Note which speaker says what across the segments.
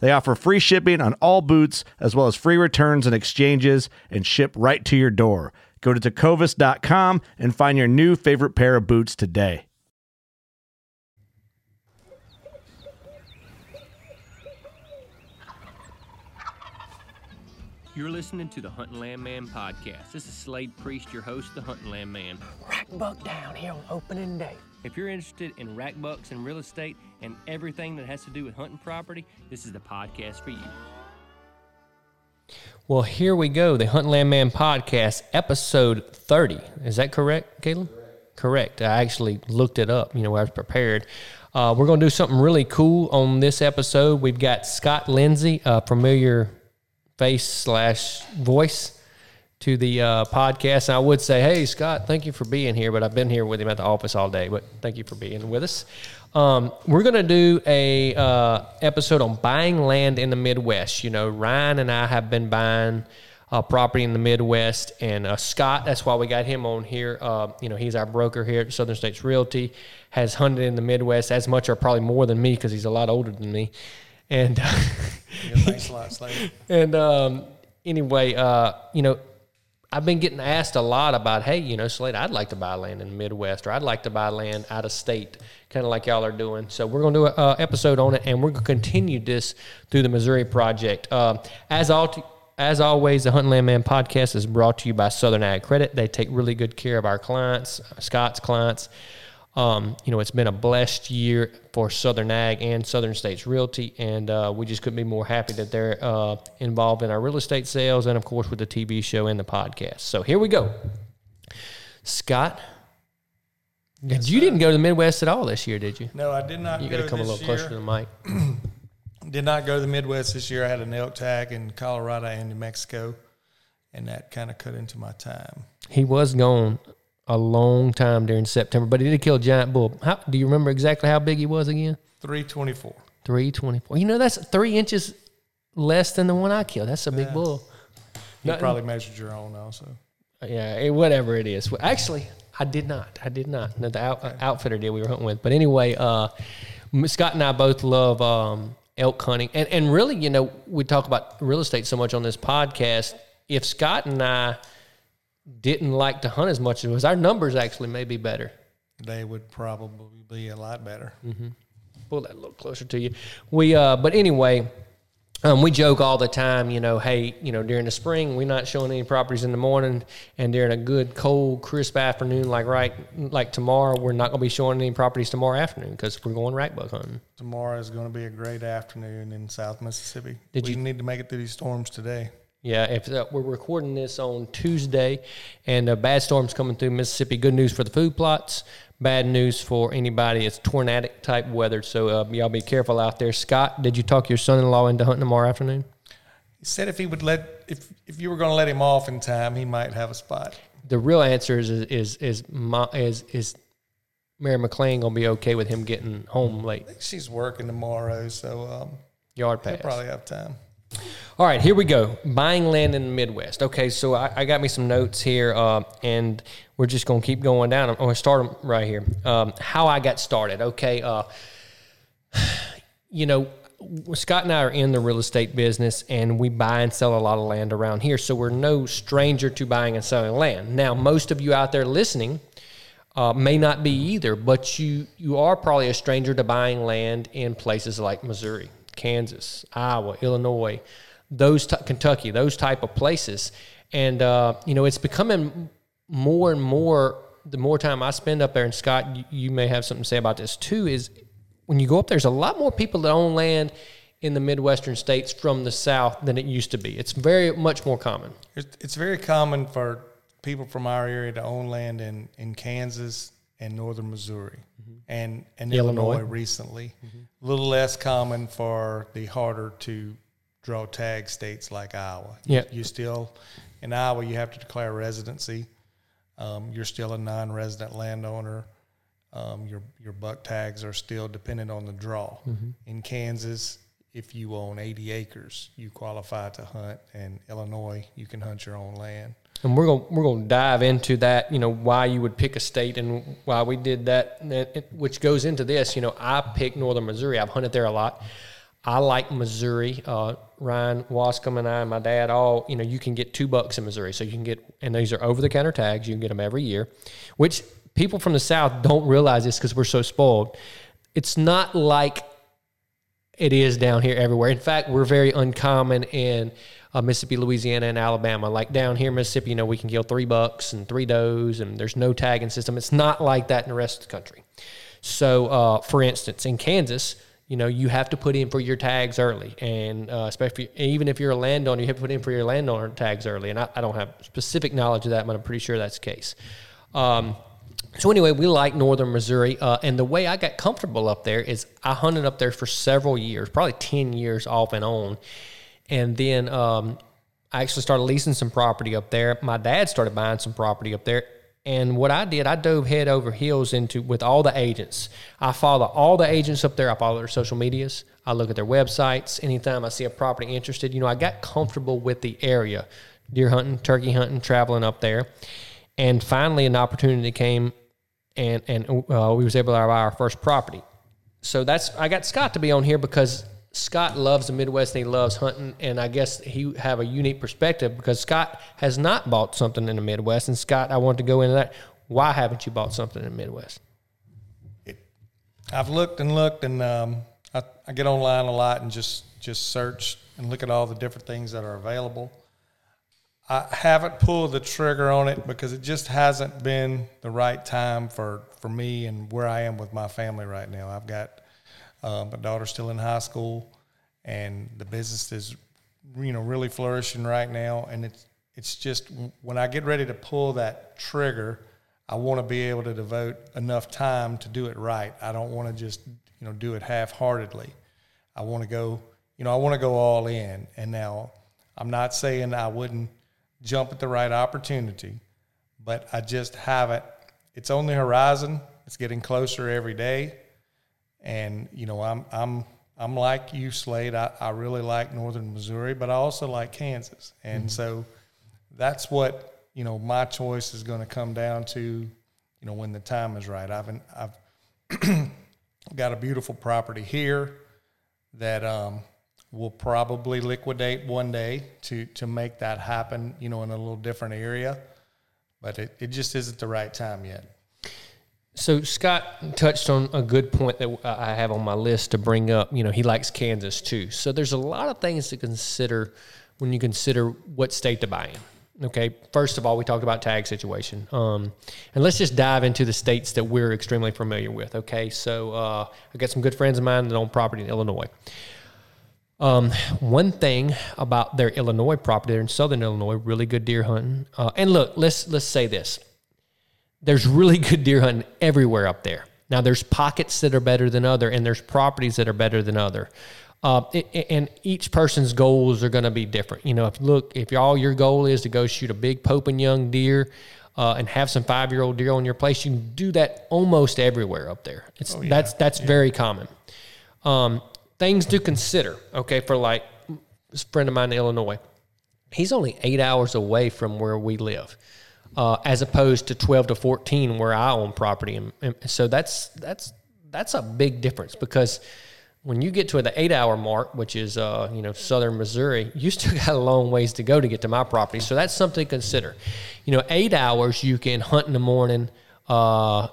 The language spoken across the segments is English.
Speaker 1: They offer free shipping on all boots, as well as free returns and exchanges, and ship right to your door. Go to tecovas.com and find your new favorite pair of boots today.
Speaker 2: You're listening to the Hunting Land Man podcast. This is Slade Priest, your host, the Hunting Land Man.
Speaker 3: Rack buck down here on opening day.
Speaker 2: If you're interested in rack bucks and real estate and everything that has to do with hunting property, this is the podcast for you.
Speaker 3: Well, here we go. The Hunt Land Man podcast, episode 30. Is that correct, Caleb? Correct. correct. I actually looked it up, you know, I was prepared. Uh, we're going to do something really cool on this episode. We've got Scott Lindsey, a familiar face slash voice to the uh, podcast. And I would say, hey, Scott, thank you for being here. But I've been here with him at the office all day. But thank you for being with us. Um, we're going to do a uh, episode on buying land in the Midwest. You know, Ryan and I have been buying uh, property in the Midwest, and uh, Scott. That's why we got him on here. Uh, you know, he's our broker here at Southern States Realty. Has hunted in the Midwest as much or probably more than me because he's a lot older than me. And
Speaker 4: yeah, thanks a lot, Slade.
Speaker 3: And um, anyway, uh, you know, I've been getting asked a lot about, hey, you know, Slade, I'd like to buy land in the Midwest, or I'd like to buy land out of state, kind of like y'all are doing. So we're going to do an uh, episode on it, and we're going to continue this through the Missouri Project. Uh, as all. To, as always, the Hunting Land Man podcast is brought to you by Southern Ag Credit. They take really good care of our clients, Scott's clients. Um, you know, it's been a blessed year for Southern Ag and Southern States Realty, and uh, we just couldn't be more happy that they're uh, involved in our real estate sales and, of course, with the TV show and the podcast. So here we go. Scott, yes, you didn't go to the Midwest at all this year, did you?
Speaker 4: No, I did not.
Speaker 3: You got to come a little
Speaker 4: year.
Speaker 3: closer to the mic.
Speaker 4: did not go to the Midwest this year. I had an elk tag in Colorado and New Mexico, and that kind of cut into my time.
Speaker 3: He was gone a long time during September, but he did kill a giant bull. How, do you remember exactly how big he was again?
Speaker 4: 324.
Speaker 3: 324. You know, that's three inches less than the one I killed. That's a big
Speaker 4: Yeah.
Speaker 3: bull.
Speaker 4: You
Speaker 3: Nothing-
Speaker 4: probably measured your own also.
Speaker 3: Yeah, eh, whatever it is. Actually, I did not. I did not. No, the out, outfitter did we were hunting with. But anyway, uh, Scott and I both love um, elk hunting. And, and really, you know, we talk about real estate so much on this podcast. If Scott and I didn't like to hunt as much as us, our numbers actually may be better.
Speaker 4: They would probably be a lot better.
Speaker 3: pull that a little closer to you. We, uh, but anyway, um, we joke all the time, you know, hey, you know, during the spring, we're not showing any properties in the morning, and during a good, cold, crisp afternoon, like right, like tomorrow, we're not going to be showing any properties tomorrow afternoon because we're going rack buck hunting.
Speaker 4: Tomorrow is going to be a great afternoon in South Mississippi.
Speaker 3: Did
Speaker 4: we
Speaker 3: you-
Speaker 4: need to make it through these storms today?
Speaker 3: Yeah, if uh, we're recording this on Tuesday, and uh, bad storms coming through Mississippi. Good news for the food plots. Bad news for anybody. It's tornadic type weather, so uh, y'all be careful out there. Scott, did you talk your son-in-law into hunting tomorrow afternoon?
Speaker 4: He said if he would let, if if you were going to let him off in time, he might have a spot.
Speaker 3: the real answer is is is my, is is Mary McLean gonna be okay with him getting home late?
Speaker 4: I think she's working tomorrow, so um,
Speaker 3: Yard
Speaker 4: he'll
Speaker 3: pass.
Speaker 4: probably have time.
Speaker 3: All right, here we go. Buying land in the Midwest. Okay, so I, I got me some notes here, uh, and we're just going to keep going down. I'm going to start 'em right here. Um, how I got started. Okay, uh, you know, Scott and I are in the real estate business, and we buy and sell a lot of land around here. So we're no stranger to buying and selling land. Now, most of you out there listening uh, may not be either, but you you are probably a stranger to buying land in places like Missouri, Kansas, Iowa, Illinois, those t- Kentucky, those type of places, and uh, you know it's becoming more and more. The more time I spend up there, and Scott, you, you may have something to say about this too. Is when you go up there, there's a lot more people that own land in the Midwestern states from the South than it used to be. It's very much more common.
Speaker 4: It's, it's very common for people from our area to own land in, in Kansas and northern Missouri and, and Illinois,
Speaker 3: Illinois.
Speaker 4: recently. A little less common for the harder to draw tag states like Iowa. You-
Speaker 3: Yeah.
Speaker 4: You still, in Iowa, you have to declare residency. Um, you're still a non resident landowner. Um, your, your buck tags are still dependent on the draw. In Kansas, if you own 80 acres, you qualify to hunt. And Illinois, you can hunt your own land.
Speaker 3: And we're going we're going to dive into that, you know, why you would pick a state and why we did that, which goes into this. You know, I picked Northern Missouri. I've hunted there a lot. I like Missouri. Uh, Ryan Wascom and I and my dad all, you know, you can get two bucks in Missouri, so you can get, and these are over the counter tags. You can get them every year, which people from the South don't realize this because we're so spoiled. It's not like it is down here everywhere. In fact, we're very uncommon in uh, Mississippi, Louisiana, and Alabama. Like down here in Mississippi, you know, we can kill three bucks and three does, and there's no tagging system. It's not like that in the rest of the country. So, uh, for instance, in Kansas, you know, you have to put in for your tags early, and uh, especially even if you're a landowner, you have to put in for your landowner tags early. And I, I don't have specific knowledge of that, but I'm pretty sure that's the case. Um, so anyway, we like northern Missouri, uh, and the way I got comfortable up there is I hunted up there for several years, probably ten years off and on, and then um, I actually started leasing some property up there. My dad started buying some property up there, and what I did, I dove head over heels into with all the agents. I follow all the agents up there. I follow their social medias. I look at their websites. Anytime I see a property interested, you know, I got comfortable with the area, deer hunting, turkey hunting, traveling up there, and finally an opportunity came and and uh, we was able to buy our first property. So that's I got Scott to be on here because Scott loves the Midwest and he loves hunting, and I guess he have a unique perspective because Scott has not bought something in the Midwest. And Scott, I want to go into that. Why haven't you bought something in the Midwest?
Speaker 4: I've looked and looked, and um, I, I get online a lot and just just search and look at all the different things that are available. I haven't pulled the trigger on it because it just hasn't been the right time for, for me and where I am with my family right now. I've got uh, my daughter's still in high school, and the business is you know really flourishing right now. And it's it's just when I get ready to pull that trigger, I want to be able to devote enough time to do it right. I don't want to just you know do it half-heartedly. I want to go you know I want to go all in. And now I'm not saying I wouldn't jump at the right opportunity, but I just haven't. It's on the horizon. It's getting closer every day, and you know I'm I'm I'm like you, Slade. I, I really like Northern Missouri, but I also like Kansas, and so that's what you know my choice is going to come down to. You know when the time is right. I've I've got a beautiful property here that um, we'll probably liquidate one day to to make that happen. You know, in a little different area, but it, it just isn't the right time yet.
Speaker 3: So Scott touched on a good point that I have on my list to bring up. You know, he likes Kansas too. So there's a lot of things to consider when you consider what state to buy in. Okay, first of all, we talked about tag situation, um, and let's just dive into the states that we're extremely familiar with. Okay, so uh, I got some good friends of mine that own property in Illinois. Um, one thing about their Illinois property, they're in southern Illinois, really good deer hunting. Uh, and look, let's let's say this: there's really good deer hunting everywhere up there. Now there's pockets that are better than other, and there's properties that are better than other. Uh, it- and each person's goals are going to be different. You know, if look, if all your goal is to go shoot a big Pope and Young deer uh, and have some five year old deer on your place, you can do that almost everywhere up there. It's that's that's very common. Um, things to consider, okay, for like this friend of mine in Illinois. He's only eight hours away from where we live, uh, as opposed to twelve to fourteen where I own property, and, and so that's that's that's a big difference because when you get to the eight hour mark, which is uh, you know southern Missouri, you still got a long ways to go to get to my property. So that's something to consider. You know, eight hours you can hunt in the morning, uh,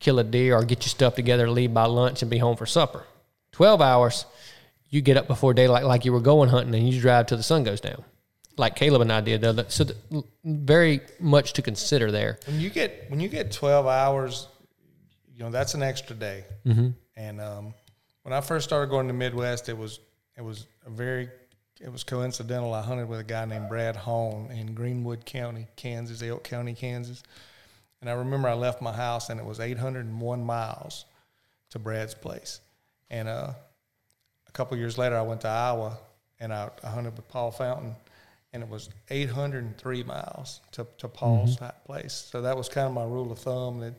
Speaker 3: kill a deer, or get your stuff together, leave by lunch, and be home for supper. Twelve hours, you get up before daylight like you were going hunting, and you drive till the sun goes down, like Caleb and I did. though. So the, very much to consider there.
Speaker 4: When you get when you get twelve hours, you know that's an extra day. Mm-hmm. And um, when I first started going to Midwest, it was it was a very it was coincidental. I hunted with a guy named Brad Hone in Greenwood County, Kansas, Elk County, Kansas. And I remember I left my house and it was 801 miles to Brad's place. And uh, a couple years later, I went to Iowa and I, I hunted with Paul Fountain, and it was 803 miles to, to Paul's that place. So that was kind of my rule of thumb that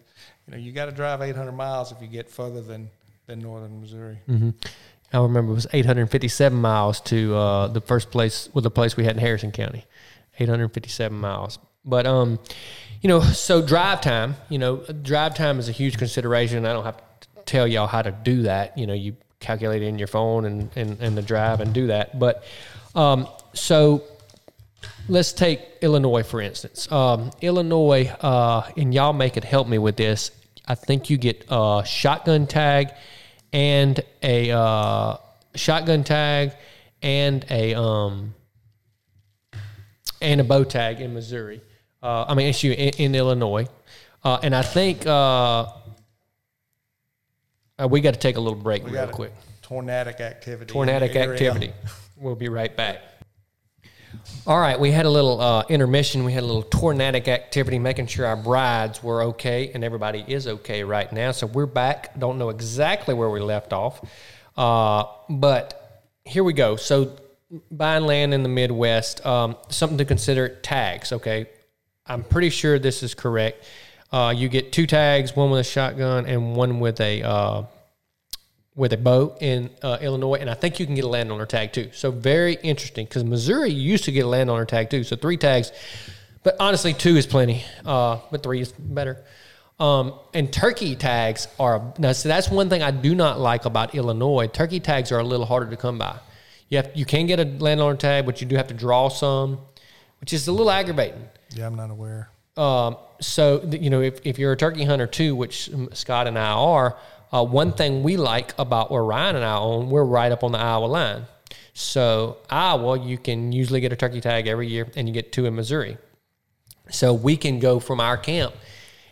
Speaker 4: you know you got to drive 800 miles if you get further than than northern Missouri.
Speaker 3: I remember it was 857 miles to uh, the first place, well, the place we had in Harrison County, 857 miles. But um, you know, so drive time, you know, drive time is a huge consideration. I don't have to tell y'all how to do that. You know, you calculate it in your phone and and, and the drive and do that. But um, so let's take Illinois for instance. Um, Illinois, uh, and y'all make it help me with this. I think you get a shotgun tag and a uh, shotgun tag and a um, and a bow tag in Missouri. Uh, I mean, issue in, in Illinois, uh, and I think uh, uh, we got to take a little break
Speaker 4: We
Speaker 3: real quick.
Speaker 4: tornadic activity.
Speaker 3: Tornadic activity. We'll be right back. All right, we had a little uh, intermission. We had a little tornadic activity, making sure our brides were okay, and everybody is okay right now. So we're back. Don't know exactly where we left off, uh, but here we go. So buying land in the Midwest, um, something to consider: tags. Okay, I'm pretty sure this is correct. Uh, you get two tags, one with a shotgun and one with a uh, with a bow in uh, Illinois, and I think you can get a landowner tag too. So very interesting because Missouri used to get a landowner tag too. So three tags, but honestly two is plenty. Uh, but three is better. Um, and turkey tags are now. So that's one thing I do not like about Illinois. Turkey tags are a little harder to come by. You have you can get a landowner tag, but you do have to draw some, which is a little aggravating.
Speaker 4: Yeah, I'm not aware.
Speaker 3: Um, so you know, if, if you're a turkey hunter too, which um, Scott and I are, uh, one thing we like about where Ryan and I own, we're right up on the Iowa line. So Iowa, you can usually get a turkey tag every year, and you get two in Missouri. So we can go from our camp,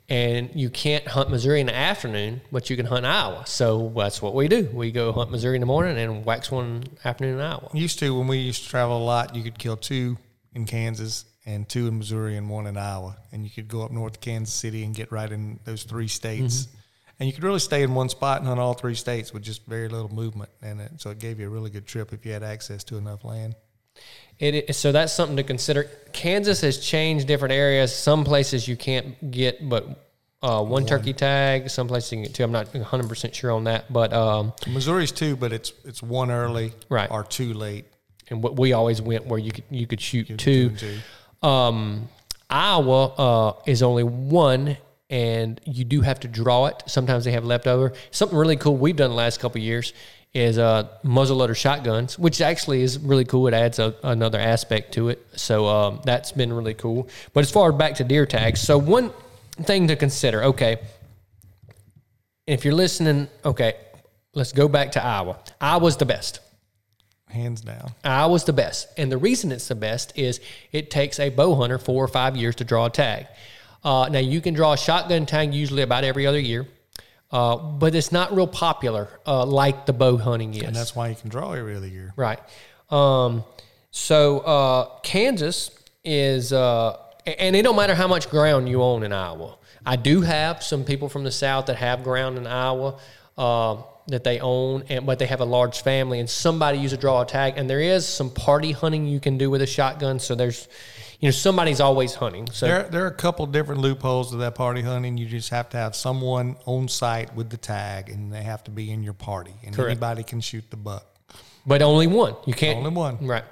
Speaker 3: and you can't hunt Missouri in the afternoon, but you can hunt Iowa. So that's what we do. We go hunt Missouri in the morning and wax one afternoon in Iowa.
Speaker 4: Used to when we used to travel a lot, you could kill two in Kansas and two in Missouri and one in Iowa, and you could go up north to Kansas City and get right in those three states. And you could really stay in one spot and hunt all three states with just very little movement, and it, so it gave you a really good trip if you had access to enough land.
Speaker 3: It is, so that's something to consider. Kansas has changed different areas. Some places you can't get but uh, one, turkey tag. Some places you can get two. I'm not 100 percent sure on that, but um,
Speaker 4: Missouri's two, but it's it's one early
Speaker 3: Right.
Speaker 4: or two late.
Speaker 3: and what we always went where you could you could shoot
Speaker 4: Two
Speaker 3: two.
Speaker 4: two.
Speaker 3: Um, Iowa uh, is only one, and you do have to draw it. Sometimes they have leftover. Something really cool we've done the last couple of years is uh, muzzleloader shotguns, which actually is really cool. It adds a, another aspect to it. So um, that's been really cool. But as far back to deer tags, so one thing to consider. Okay, if you're listening, okay, let's go back to Iowa. Iowa's the best.
Speaker 4: Hands down.
Speaker 3: Iowa's the best. And the reason it's the best is it takes a bow hunter four or five years to draw a tag. Uh, now, you can draw a shotgun tag usually about every other year, uh, but it's not real popular uh, like the bow hunting is.
Speaker 4: And that's why you can draw every other year.
Speaker 3: Right. Um, so uh, Kansas is, uh, and it don't matter how much ground you own in Iowa. I do have some people from the South that have ground in Iowa uh, that they own, and but they have a large family, and somebody use to draw a tag, and there is some party hunting you can do with a shotgun. So there's, you know, somebody's always hunting. So
Speaker 4: There, there are a couple different loopholes to that party hunting. You just have to have someone on site with the tag, and they have to be in your party, and
Speaker 3: Correct.
Speaker 4: anybody can shoot the buck.
Speaker 3: but only one. You can't
Speaker 4: Only one.
Speaker 3: right?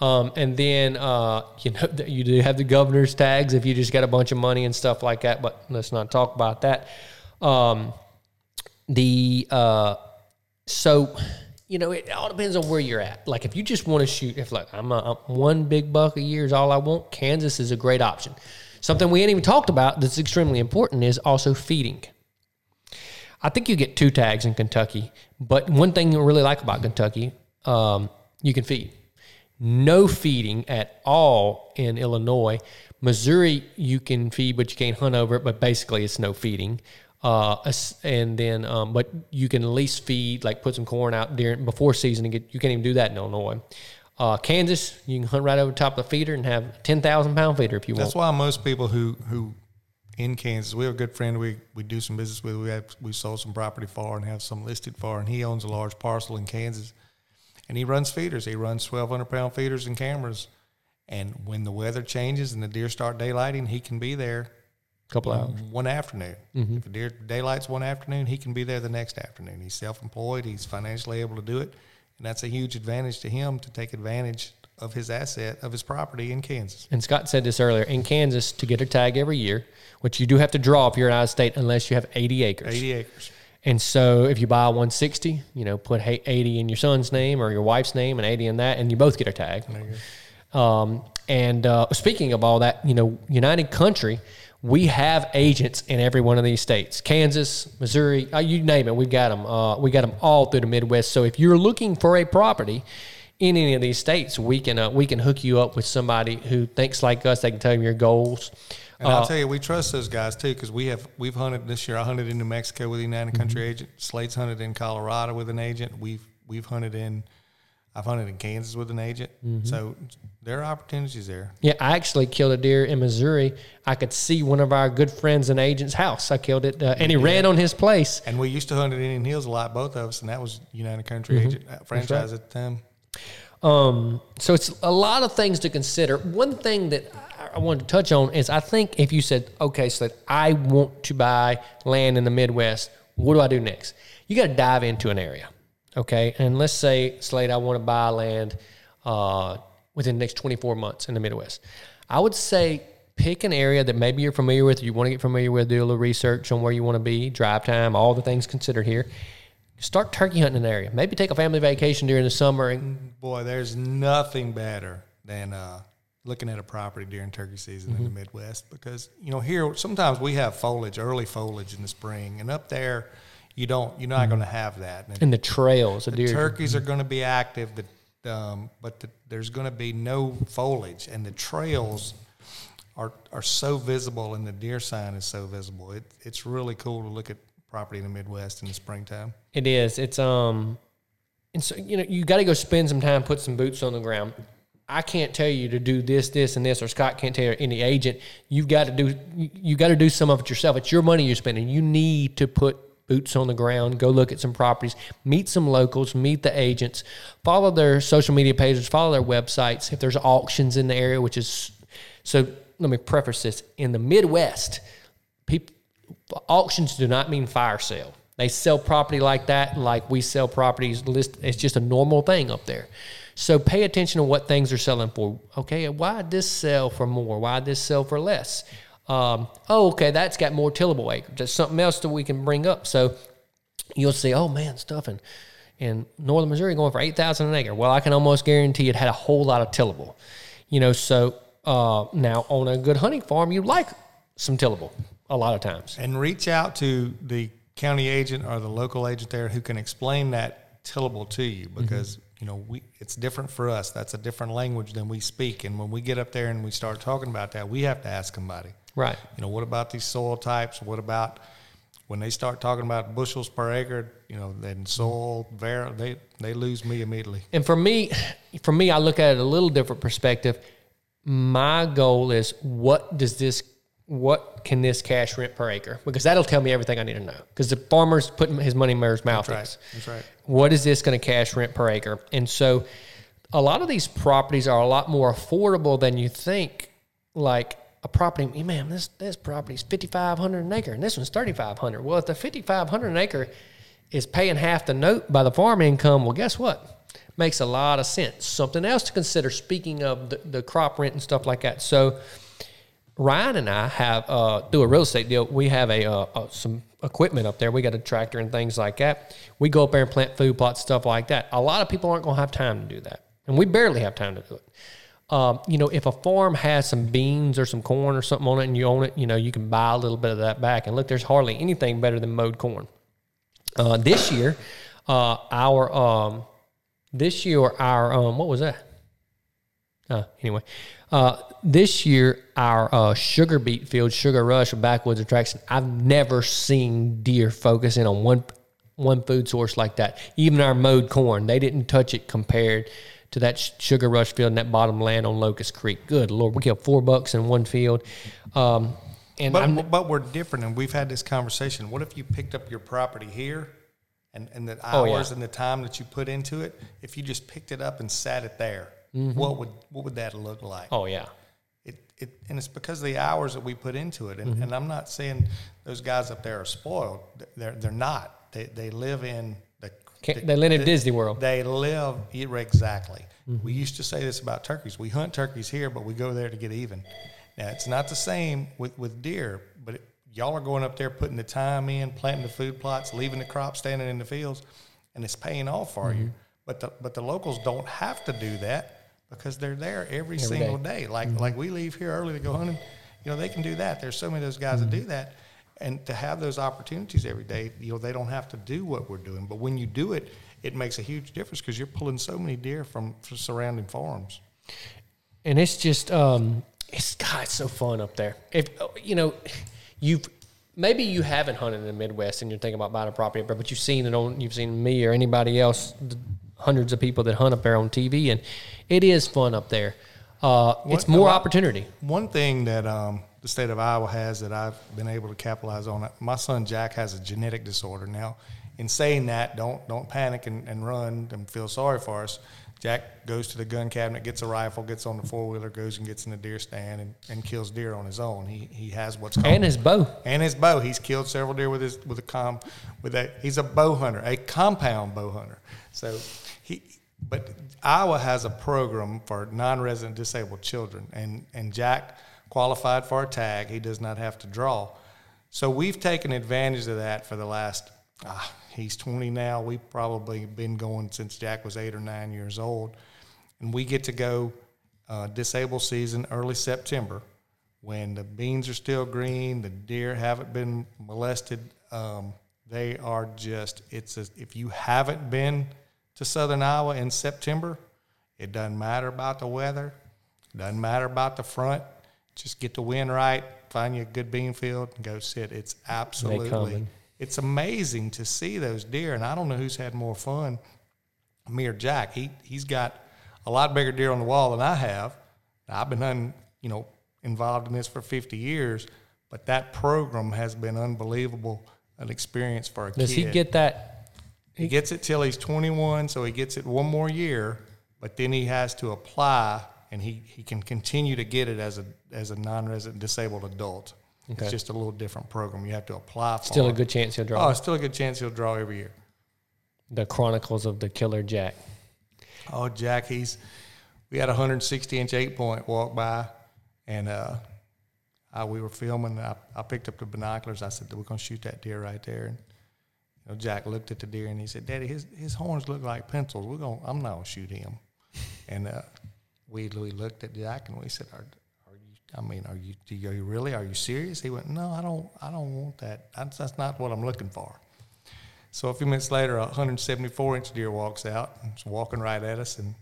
Speaker 3: Um, and then uh, you know you do have the governor's tags if you just got a bunch of money and stuff like that. But let's not talk about that. Um, the uh, so you know it all depends on where you're at. Like if you just want to shoot, if like I'm, a, I'm one big buck a year is all I want, Kansas is a great option. Something we ain't even talked about that's extremely important is also feeding. I think you get two tags in Kentucky, but one thing you really like about Kentucky, um, you can feed. No feeding at all in Illinois. Missouri, you can feed, but you can't hunt over it. But basically, it's no feeding. Uh, and then, um, but you can at least feed, like put some corn out during before season and get. You can't even do that in Illinois. Uh, Kansas, you can hunt right over top of the feeder and have a ten thousand pound feeder if you want.
Speaker 4: That's why most people who who in Kansas, we have a good friend we we do some business with. We have we sold some property for and have some listed for, and he owns a large parcel in Kansas, and he runs feeders. He runs twelve hundred pound feeders and cameras, and when the weather changes and the deer start daylighting, he can be there
Speaker 3: couple hours.
Speaker 4: one afternoon.
Speaker 3: Mm-hmm.
Speaker 4: If the deer daylights one afternoon, he can be there the next afternoon. He's self employed. He's financially able to do it, and that's a huge advantage to him to take advantage of his asset of his property in Kansas.
Speaker 3: and Scott said this earlier, in Kansas to get a tag every year, which you do have to draw if you're out of state unless you have 80 acres.
Speaker 4: 80 acres.
Speaker 3: And so if you buy a 160, you know, put 80 in your son's name or your wife's name and 80 in that, and you both get a tag. Um, and uh, speaking of all that, you know, United Country, we have agents in every one of these states Kansas, Missouri, uh, you name it, we've got them. Uh, we got them all through the Midwest. So if you're looking for a property, in any of these states, we can uh, we can hook you up with somebody who thinks like us. They can tell you your goals.
Speaker 4: And I'll tell you, we trust those guys too because we have we've hunted this year. I hunted in New Mexico with a United Country agent. Slade's hunted in Colorado with an agent. We've we've hunted in. I've hunted in Kansas with an agent. So there are opportunities there.
Speaker 3: Yeah, I actually killed a deer in Missouri. I could see one of our good friends and agent's house. I killed it, uh, and he ran on his place.
Speaker 4: And we used to hunt at Indian Hills a lot, both of us, and that was United Country agent uh, franchise at the time.
Speaker 3: Um, so it's a lot of things to consider. One thing that I- I wanted to touch on is I think if you said, okay, so that I want to buy land in the Midwest, what do I do next? You got to dive into an area, okay? And let's say, Slade, I want to buy land uh, within the next 24 months in the Midwest. I would say pick an area that maybe you're familiar with, you want to get familiar with, do a little research on where you want to be, drive time, all the things considered here. Start turkey hunting in an area. Maybe take a family vacation during the summer and
Speaker 4: Boy, there's nothing better than uh, looking at a property during turkey season in the
Speaker 3: Mm-hmm.
Speaker 4: Midwest because you know here sometimes we have foliage, early foliage in the spring, and up there you don't. You're
Speaker 3: Mm-hmm.
Speaker 4: not going to have that. And
Speaker 3: in the trails. The
Speaker 4: the
Speaker 3: deer.
Speaker 4: turkeys are going to be active, but um, but the, there's going to be no foliage, and the trails are are so visible, and the deer sign is so visible. It, it's really cool to look at property in the Midwest in the springtime.
Speaker 3: It is. It's um, and so you know you got to go spend some time, put some boots on the ground. I can't tell you to do this, this, and this, or Scott can't tell you any agent. You've got to do. You got to do some of it yourself. It's your money you're spending. You need to put boots on the ground. Go look at some properties. Meet some locals. Meet the agents. Follow their social media pages. Follow their websites. If there's auctions in the area, which is so. Let me preface this: in the Midwest, people auctions do not mean fire sale. They sell property like that, like we sell properties. List it's just a normal thing up there. So pay attention to what things are selling for. Okay, why did this sell for more? Why did this sell for less? Um, oh, okay, that's got more tillable acres. That's something else that we can bring up. So you'll see, oh man, stuff in, in northern Missouri going for eight thousand an acre. Well, I can almost guarantee it had a whole lot of tillable. You know, so uh, now on a good hunting farm, you like some tillable a lot of times.
Speaker 4: and reach out to the county agent or the local agent there who can explain that tillable to you because you know we it's different for us that's a different language than we speak and when we get up there and we start talking about that we have to ask somebody
Speaker 3: Right.
Speaker 4: you know what about these soil types what about when they start talking about bushels per acre you know then soil var they they lose me immediately
Speaker 3: And for me, for me, I look at it a little different perspective. My goal is what does this, what can this cash rent per acre? Because that'll tell me everything I need to know. Because the farmer's putting his money where his mouth
Speaker 4: That's
Speaker 3: is.
Speaker 4: right. That's right.
Speaker 3: What is this going to cash rent per acre? And so, a lot of these properties are a lot more affordable than you think. Like a property, man, this this property's fifty five hundred an acre, and this one's thirty five hundred. Well, if the fifty five hundred an acre is paying half the note by the farm income, well, guess what? makes a lot of sense. Something else to consider. Speaking of the, the crop rent and stuff like that, so. Ryan and I have uh, do a real estate deal. We have a uh, uh, some equipment up there. We got a tractor and things like that. We go up there and plant food plots, stuff like that. A lot of people aren't going to have time to do that, and we barely have time to do it. Um, you know, if a farm has some beans or some corn or something on it, and you own it, you know, you can buy a little bit of that back. And look, there's hardly anything better than mowed corn. Uh, this year, uh, our um, this year our um, what was that? Uh, anyway, uh, this year our uh, sugar beet field, sugar rush, backwoods attraction. I've never seen deer focusing on one one food source like that. Even our mowed corn, they didn't touch it compared to that sugar rush field and that bottom land on Locust Creek. Good lord, we killed four bucks in one field. Um, and
Speaker 4: But,
Speaker 3: I'm,
Speaker 4: but we're different, and we've had this conversation. What if you picked up your property here, and, and the
Speaker 3: Oh, yeah.
Speaker 4: hours and the time that you put into it, if you just picked it up and sat it there, what would what would that look like?
Speaker 3: Mm-hmm. oh yeah,
Speaker 4: It, it and it's because of the hours that we put into it. And,
Speaker 3: Mm-hmm.
Speaker 4: and I'm not saying those guys up there are spoiled. They're they're not. They they live in.
Speaker 3: Can't- they live in Disney World.
Speaker 4: They live exactly.
Speaker 3: Mm-hmm.
Speaker 4: We used to say this about turkeys. We hunt turkeys here, but we go there to get even. Now it's not the same with with deer, but it, y'all are going up there putting the time in, planting the food plots, leaving the crop standing in the fields, and it's paying off for
Speaker 3: Mm-hmm.
Speaker 4: you. But the but the locals don't have to do that because they're there every, single day. Like
Speaker 3: Mm-hmm.
Speaker 4: like we leave here early to go hunting, you know they can do that. There's so many of those guys that do
Speaker 3: Mm-hmm.
Speaker 4: that, and to have those opportunities every day, you know they don't have to do what we're doing. But when you do it, it makes a huge difference because you're pulling so many deer from, from surrounding farms.
Speaker 3: and it's just um, it's God, it's so fun up there. If you know, you've maybe you haven't hunted in the Midwest and you're thinking about buying a property up there, but you've seen it on, you've seen me or anybody else, the hundreds of people that hunt up there on TV, and it is fun up there. Uh, it's more opportunity.
Speaker 4: One thing that um, the state of Iowa has that I've been able to capitalize on, my son Jack has a genetic disorder. Now, in saying that, don't don't panic and, and run and feel sorry for us. Jack goes to the gun cabinet, gets a rifle, gets on the four wheeler, goes and gets in the deer stand and, and kills deer on his own. He he has what's called
Speaker 3: And his bow.
Speaker 4: and his bow. He's killed several deer with his with a com with a he's a bow hunter, a compound bow hunter. So he but Iowa has a program for non-resident disabled children and and Jack qualified for a tag. He does not have to draw. So we've taken advantage of that for the last ah, he's 20 now. We've probably been going since Jack was 8 or 9 years old. And we get to go uh, disabled season early September when the beans are still green, the deer haven't been molested. Um, they are just, it's a, if you haven't been to southern Iowa in September, it doesn't matter about the weather, doesn't matter about the front. Just get the wind right, find you a good bean field, and go sit. It's absolutely, it's amazing to see those deer. And I don't know who's had more fun, me or Jack. He he's got a lot bigger deer on the wall than I have. I've been hunting, you know, involved in this for 50 years, but that program has been unbelievable an experience for a
Speaker 3: Does
Speaker 4: kid.
Speaker 3: Does he get that?
Speaker 4: He gets it till he's 21, so he gets it one more year, but then he has to apply, and he, he can continue to get it as a as a non-resident disabled adult.
Speaker 3: Okay.
Speaker 4: It's just a little different program. You have to apply for.
Speaker 3: Still a good chance he'll
Speaker 4: Oh,
Speaker 3: draw.
Speaker 4: it's still a good chance he'll draw every year.
Speaker 3: the Chronicles of the Killer Jack.
Speaker 4: Oh, Jack, he's we had a 160 inch eight point walk by, and uh, I, we were filming. I, I picked up the binoculars. I said, "We're gonna shoot that deer right there." And you know, Jack looked at the deer and he said, "Daddy, his his horns look like pencils. We're gonna. I'm not gonna shoot him." And uh, we we looked at Jack and we said, "Are, are you? I mean, are you? Do you, really? Are you serious?" He went, "No, I don't. I don't want that. That's, that's not what I'm looking for." So a few minutes later, a 174 inch deer walks out and is walking right at us. And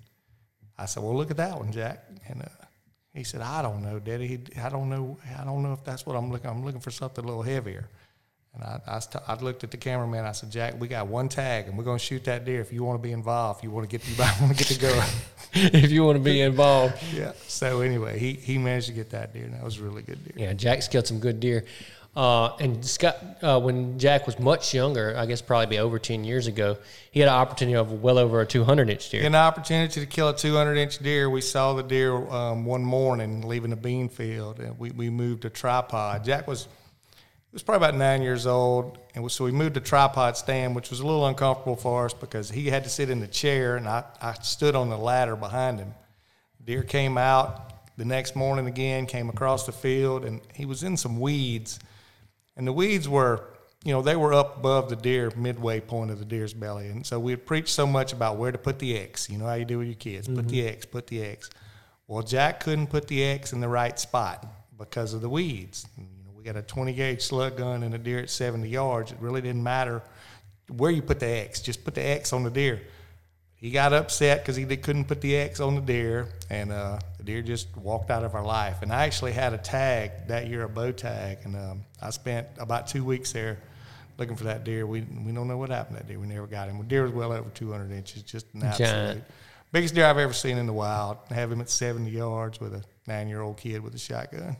Speaker 4: I said, "Well, look at that one, Jack." And uh, he said, "I don't know, Daddy. I don't know. I don't know if that's what I'm looking. I'm looking for something a little heavier." And I, I, st- I looked at the cameraman. I said, "Jack, we got one tag, and we're going to shoot that deer. If you want to be involved, if you want to get you want to get to go."
Speaker 3: if you want to be involved.
Speaker 4: yeah. So anyway, he he managed to get that deer, and that was a really good deer.
Speaker 3: Yeah, Jack's killed some good deer. Uh, and Scott, uh, when Jack was much younger, I guess probably be over 10 years ago, he had an opportunity of well over a 200 inch deer.
Speaker 4: An opportunity to kill a 200 inch deer. We saw the deer um, one morning leaving the bean field, and we, we moved a tripod. Jack was was probably about nine years old, and so we moved to tripod stand, which was a little uncomfortable for us because he had to sit in the chair, and I, I stood on the ladder behind him. Deer came out the next morning again, came across the field, and he was in some weeds, and the weeds were, you know, they were up above the deer midway point of the deer's belly, and so we had preached so much about where to put the X. You know how you do with your kids, put the mm-hmm. X, put the X. Well, Jack couldn't put the X in the right spot because of the weeds. Know, we got a 20 gauge slug gun and a deer at 70 yards. It really didn't matter where you put the X, just put the X on the deer. He got upset because he couldn't put the X on the deer, and uh, the deer just walked out of our life. And I actually had a tag that year, a bow tag, and um, I spent about two weeks there looking for that deer. We we don't know what happened to that deer. We never got him. The deer was well over 200 inches, just an absolute
Speaker 3: Giant.
Speaker 4: biggest deer I've ever seen in the wild. Have him at 70 yards with a nine year old kid with a shotgun.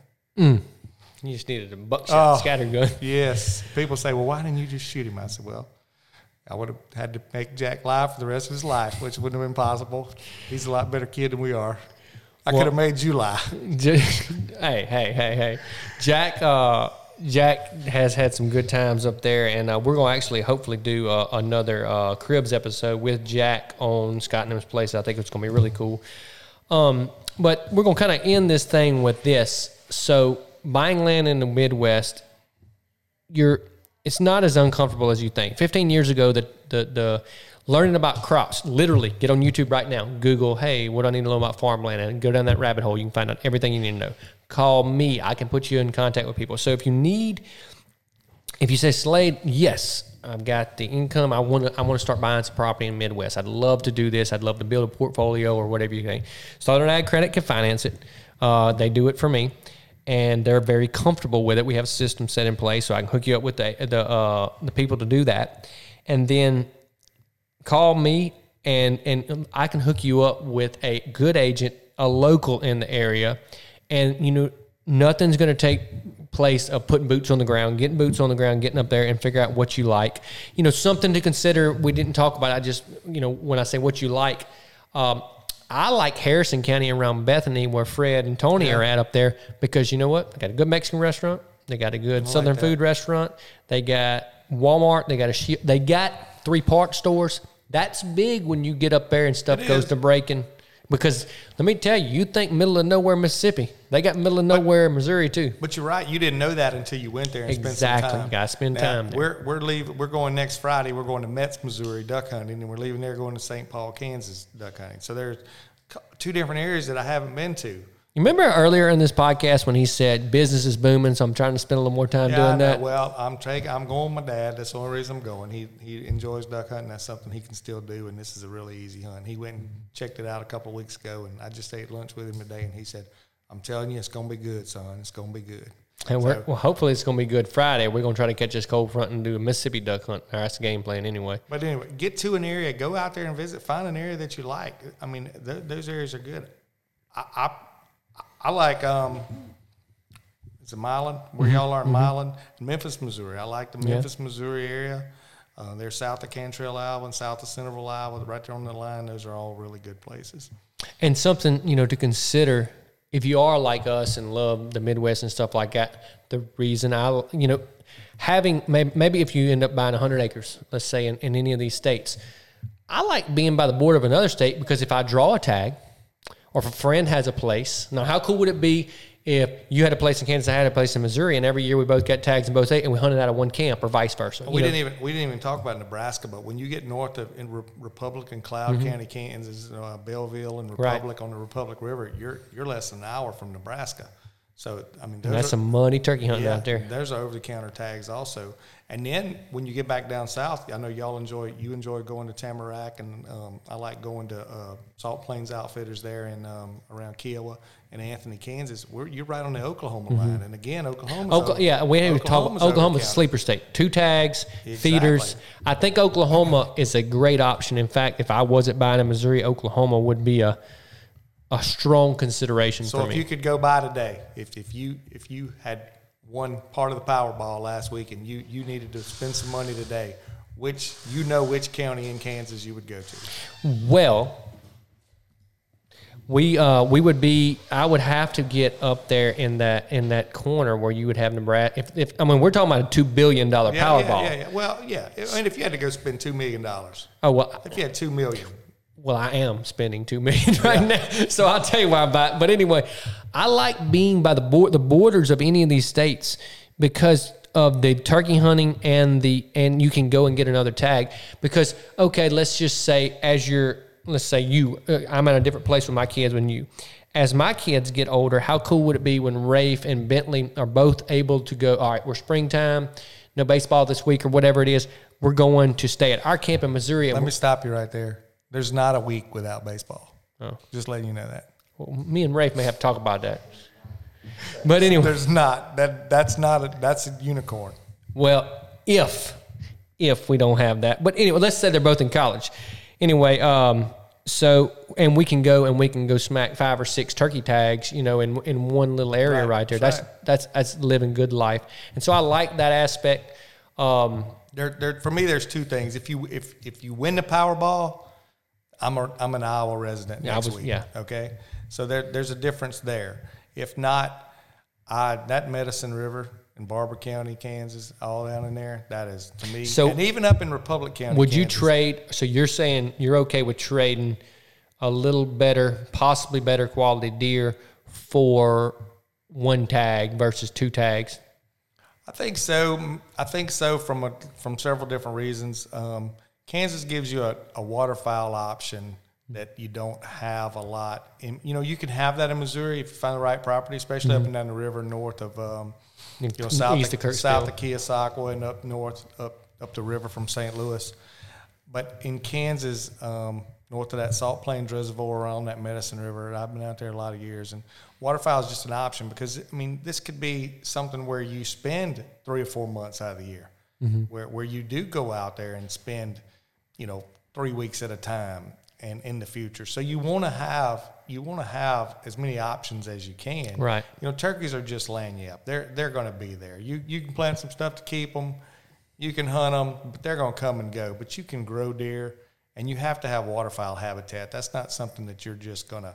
Speaker 3: You just needed a buckshot
Speaker 4: Oh.
Speaker 3: scatter gun.
Speaker 4: Yes. People say, well, why didn't you just shoot him? I said, well, I would have had to make Jack live for the rest of his life, which wouldn't have been possible. He's a lot better kid than we are. I could have made you lie.
Speaker 3: Hey, hey, hey, hey. Jack, uh, Jack has had some good times up there, and uh, we're going to actually hopefully do uh, another uh, Cribs episode with Jack on Scott Nim's place. I think it's going to be really cool. Um, but we're going to kind of end this thing with this. So, buying land in the Midwest, you're it's not as uncomfortable as you think. 15 years ago, the the the learning about crops, literally get on YouTube right now, Google, hey, what do I need to know about farmland, and go down that rabbit hole. You can find out everything you need to know. Call me, I can put you in contact with people. So if you need, if you say Slade, yes, I've got the income. I want to. I want to start buying some property in Midwest. I'd love to do this. I'd love to build a portfolio or whatever you think. Southern Ag Credit can finance it. Uh, they do it for me, and they're very comfortable with it. We have a system set in place, so I can hook you up with the the uh, the people to do that, and then call me and and I can hook you up with a good agent, a local in the area, and you know nothing's going to take place of putting boots on the ground, getting boots on the ground, getting up there and figure out what you like. You know, something to consider. We didn't talk about. I just you know when I say what you like. Um, I like Harrison County around Bethany, where Fred and Tony are at up there, because you know what? They got a good Mexican restaurant. They got a good Southern
Speaker 4: that.
Speaker 3: food restaurant. They got Walmart. They got a they got three park stores. That's big when you get up there and stuff
Speaker 4: It
Speaker 3: goes
Speaker 4: is.
Speaker 3: to breaking. Because let me tell you, you think middle of nowhere Mississippi, they got middle of nowhere Missouri too.
Speaker 4: But you're right. You didn't know that until you went there and spent
Speaker 3: Exactly.
Speaker 4: some time.
Speaker 3: Gotta spend
Speaker 4: Now,
Speaker 3: time there.
Speaker 4: We're we're leaving. We're going next Friday. We're going to Metz, Missouri, duck hunting, and we're leaving there going to St. Paul, Kansas, duck hunting. So there's two different areas that I haven't been to.
Speaker 3: You remember earlier in this podcast when he said business is booming, so I'm trying to spend a little more time
Speaker 4: Yeah,
Speaker 3: doing that.
Speaker 4: Well, I'm taking. I'm going with my dad. That's the only reason I'm going. He he enjoys duck hunting. That's something he can still do, and this is a really easy hunt. He went and checked it out a couple of weeks ago, and I just ate lunch with him today, and he said, "I'm telling you, it's going to be good, son. It's going to be good."
Speaker 3: And we're,
Speaker 4: So-
Speaker 3: well, hopefully it's going to be good Friday. We're going to try to catch this cold front and do a Mississippi duck hunt. That's the game plan anyway.
Speaker 4: But anyway, get to an area, go out there and visit, find an area that you like. I mean, th- those areas are good. I, I, I like, um, it's a Milan, where y'all are in Milan, Memphis, Missouri. I like the Memphis, Missouri area. Uh, they're south of Cantril, Iowa, and south of Centerville, Iowa, right there on the line. Those are all really good places.
Speaker 3: And something, you know, to consider if you are like us and love the Midwest and stuff like that, the reason I, you know, having maybe, if you end up buying 100 acres, let's say in, in any of these states, I like being by the border of another state because if I draw a tag or if a friend has a place, now how cool would it be if you had a place in Kansas, I had a place in Missouri, and every year we both got tags in both states and we hunted out of one camp or vice versa?
Speaker 4: We
Speaker 3: know,
Speaker 4: didn't even we didn't even talk about Nebraska, but when you get north of in Re- Republic and Cloud County, Kansas, uh, Belleville and
Speaker 3: Mm-hmm. Right.
Speaker 4: Republic on the Republic River, you're you're less than an hour from Nebraska. So I mean,
Speaker 3: that's
Speaker 4: are-
Speaker 3: some money turkey hunting
Speaker 4: yeah,
Speaker 3: out there.
Speaker 4: There's over the counter tags also. And then when you get back down south, I know y'all enjoy you enjoy going to Tamarack, and um, I like going to uh, Salt Plains Outfitters there in um, around Kiowa and Anthony, Kansas. We're, you're right on the Oklahoma line, and again, Oklahoma.
Speaker 3: Oklahoma, yeah, we didn't even talk. Oklahoma's a sleeper state. Two tags, feeders. I think Oklahoma is a great option. In fact, if I wasn't buying in Missouri, Oklahoma would be a a strong consideration
Speaker 4: So if
Speaker 3: me.
Speaker 4: you could go by today, if, if you if you had won part of the Powerball last week and you you needed to spend some money today, which you know which county in Kansas you would go to.
Speaker 3: well, We uh, we would be. I would have to get up there in that in that corner where you would have Nebraska. If, if I mean, we're talking about a two billion dollar
Speaker 4: Yeah,
Speaker 3: Powerball.
Speaker 4: yeah, yeah, yeah. Well, yeah. I mean, if you had to go spend two million dollars,
Speaker 3: Oh well,
Speaker 4: if you had two million,
Speaker 3: well, I am spending two million right now, so I'll tell you why. But but anyway, I like being by the board, the borders of any of these states because of the turkey hunting and the and you can go and get another tag because okay, let's just say as you're let's say you uh, I'm at a different place with my kids than you. As my kids get older, how cool would it be when Rafe and Bentley are both able to go? All right, we're springtime, no baseball this week or whatever it is. We're going to stay at our camp in Missouri.
Speaker 4: let me stop you right there. There's not a week without baseball.
Speaker 3: Oh.
Speaker 4: Just letting you know that.
Speaker 3: Well, me and Rafe may have to talk about that. But anyway,
Speaker 4: There's not that. That's not a. That's a unicorn.
Speaker 3: well, if if we don't have that, but anyway, let's say they're both in college. Anyway, um, so and we can go and we can go smack five or six turkey tags, you know, in in one little area right,
Speaker 4: Right,
Speaker 3: there.
Speaker 4: that's
Speaker 3: That's that's that's living good life, and so I like that aspect. Um,
Speaker 4: There, there. For me, there's two things. If you if if you win the Powerball, I'm a I'm an Iowa resident
Speaker 3: Yeah,
Speaker 4: next
Speaker 3: was-
Speaker 4: week.
Speaker 3: yeah.
Speaker 4: Okay. So there there's a difference there. If not, I that Medicine River in Barber County, Kansas, all down in there, that is to me.
Speaker 3: So-
Speaker 4: and even up in Republic County.
Speaker 3: would you trade? So you're saying you're okay with trading a little better, possibly better quality deer for one tag versus two tags?
Speaker 4: I think so. I think so from a, from several different reasons. Um, Kansas gives you a, a waterfowl option that you don't have a lot. In, you know, you can have that in Missouri if you find the right property, especially up and down the river north of um, you know south
Speaker 3: East
Speaker 4: of,
Speaker 3: of
Speaker 4: south of Keosauqua and up north up up the river from St. Louis. But in Kansas, um, north of that Salt Plains Reservoir around that Medicine River, I've been out there a lot of years, and waterfowl is just an option because I mean this could be something where you spend three or four months out of the year, where where you do go out there and spend, you know, three weeks at a time, and in the future. So you want to have you want to have as many options as you can.
Speaker 3: Right.
Speaker 4: You know, turkeys are just laying you up. They're they're going to be there. You you can plant some stuff to keep them. You can hunt them, but they're going to come and go. But you can grow deer, and you have to have waterfowl habitat. That's not something that you're just going to,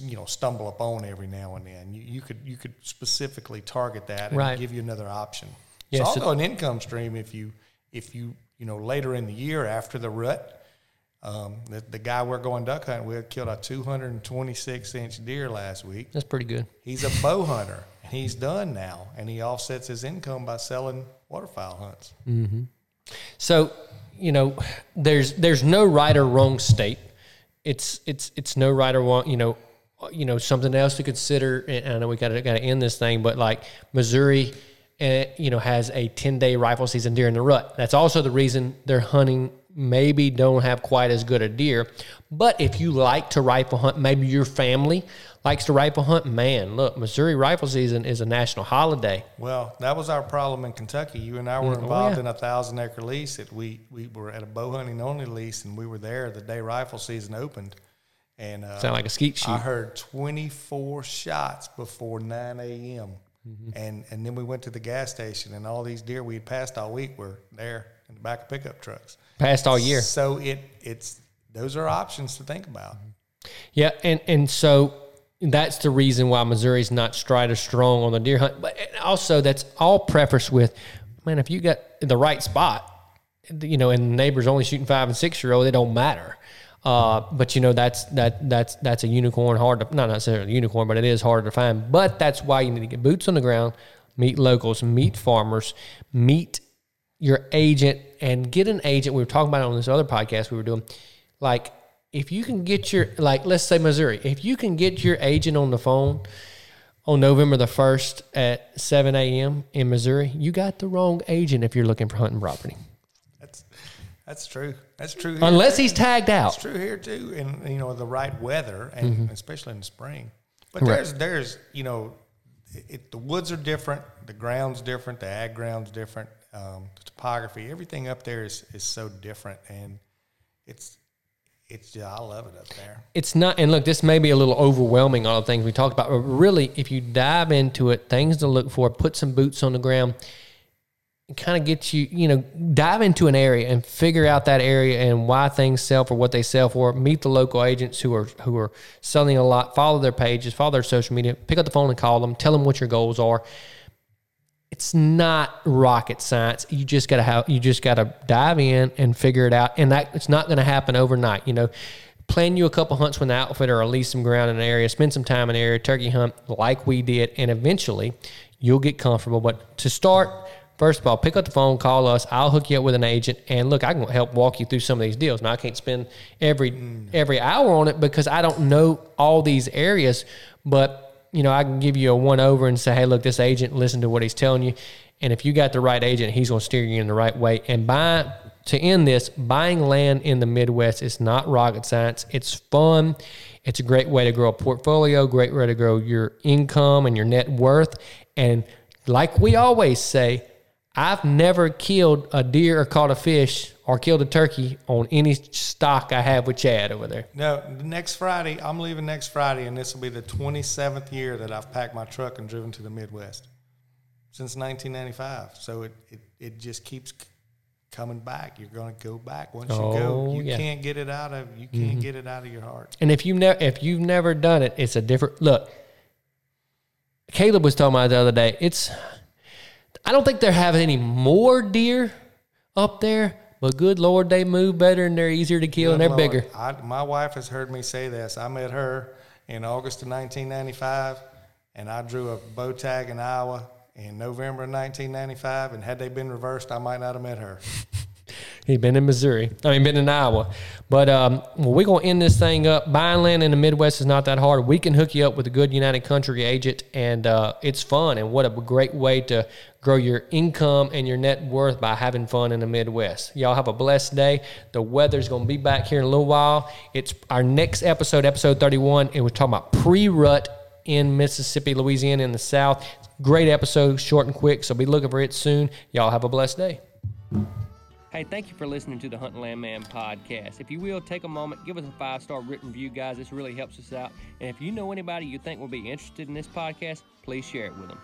Speaker 4: you know, stumble upon every now and then. You, you could you could specifically target that and
Speaker 3: Right.
Speaker 4: give you another option.
Speaker 3: Yeah,
Speaker 4: it's
Speaker 3: so-
Speaker 4: also an income stream if you if you you know later in the year after the rut. Um, the, the guy we're going duck hunting with killed a 226 inch deer last week.
Speaker 3: That's pretty good.
Speaker 4: He's a bow hunter and he's done now, and he offsets his income by selling waterfowl hunts.
Speaker 3: So, you know, there's there's no right or wrong state. It's it's it's no right or wrong. You know, you know something else to consider. And I know we got to got to end this thing, but like Missouri, uh, you know, has a ten day rifle season during the rut. That's also the reason they're hunting. Maybe don't have quite as good a deer, but if you like to rifle hunt, maybe your family likes to rifle hunt. Man, look, Missouri rifle season is a national holiday.
Speaker 4: Well, that was our problem in Kentucky. You and I were
Speaker 3: Mm, oh,
Speaker 4: involved
Speaker 3: yeah.
Speaker 4: in a thousand acre lease. That we we were at a bow hunting only lease, and we were there the day rifle season opened. And uh,
Speaker 3: Sound like a skeet shoot.
Speaker 4: I heard 24 shots before 9 a.m.
Speaker 3: Mm-hmm.
Speaker 4: And and then we went to the gas station, and all these deer we had passed all week were there in the back of pickup trucks.
Speaker 3: Passed all year.
Speaker 4: So it it's those are options to think about.
Speaker 3: Yeah, and and so that's the reason why Missouri's not as strong on the deer hunt. But also, that's all prefaced with, man, if you got the right spot, you know, and the neighbors only shooting five and six year old, it don't matter. Uh, but you know that's that that's that's a unicorn hard to not necessarily a unicorn, but it is hard to find. But that's why you need to get boots on the ground, meet locals, meet farmers, meet your agent, and get an agent. We were talking about it on this other podcast we were doing. Like if you can get your like let's say Missouri, if you can get your agent on the phone on November the first at seven a.m. in Missouri, you got the wrong agent if you're looking for hunting property.
Speaker 4: That's true. That's true. Here.
Speaker 3: Unless he's tagged out.
Speaker 4: It's true here too, and you know the right weather, and
Speaker 3: Mm-hmm.
Speaker 4: especially in the spring. But there's there's you know, it, the woods are different, the ground's different, the ag ground's different, um, the topography, everything up there is is so different, and it's it's yeah, I love it up there.
Speaker 3: It's not, and look, this may be a little overwhelming, all the things we talked about, but really, if you dive into it, things to look for, put some boots on the ground. Kind of get you, you know, dive into an area and figure out that area and why things sell for what they sell for. Meet the local agents who are who are selling a lot. Follow their pages, follow their social media. Pick up the phone and call them. Tell them what your goals are. It's not rocket science. You just gotta have you just gotta dive in and figure it out. And that it's not gonna happen overnight. You know, plan you a couple hunts with the outfitter or lease some ground in an area, spend some time in an area, turkey hunt like we did, and eventually you'll get comfortable. But to start, first of all, pick up the phone, call us. I'll hook you up with an agent, and look, I can help walk you through some of these deals. Now I can't spend every mm. every hour on it because I don't know all these areas, but you know I can give you a one over and say, hey, look, this agent, listen to what he's telling you, and if you got the right agent, he's going to steer you in the right way. And buy to end this, buying land in the Midwest is not rocket science. It's fun. It's a great way to grow a portfolio, great way to grow your income and your net worth. And like we always say, I've never killed a deer or caught a fish or killed a turkey on any stock I have with Chad over there.
Speaker 4: No, next Friday, I'm leaving next Friday, and this will be the 27th year that I've packed my truck and driven to the Midwest since 1995. So it, it, it just keeps coming back. You're going to go back once you
Speaker 3: Oh,
Speaker 4: go. You
Speaker 3: yeah.
Speaker 4: can't get it out of you can't mm-hmm. get it out of your heart.
Speaker 3: And if you never if you've never done it, it's a different look. Caleb was talking about the other day. It's I don't think they're having any more deer up there, but good lord, they move better and they're easier to kill and they're
Speaker 4: Lord.
Speaker 3: bigger.
Speaker 4: I, my wife has heard me say this. I met her in August of 1995, and I drew a bow tag in Iowa in November of 1995. And had they been reversed, I might not have met her.
Speaker 3: He's been in Missouri. I mean, been in Iowa. But um, well, we're gonna end this thing up. Buying land in the Midwest is not that hard. We can hook you up with a good United Country agent, and uh, it's fun. And what a great way to grow your income and your net worth by having fun in the Midwest. Y'all have a blessed day. The weather's gonna be back here in a little while. It's our next episode, episode thirty-one, and we're talking about pre-rut in Mississippi, Louisiana, in the South. Great episode, short and quick. So be looking for it soon. Y'all have a blessed day.
Speaker 2: Hey, thank you for listening to the Hunt and Land Man podcast. If you will, take a moment, give us a five star written review, guys. This really helps us out. And if you know anybody you think will be interested in this podcast, please share it with them.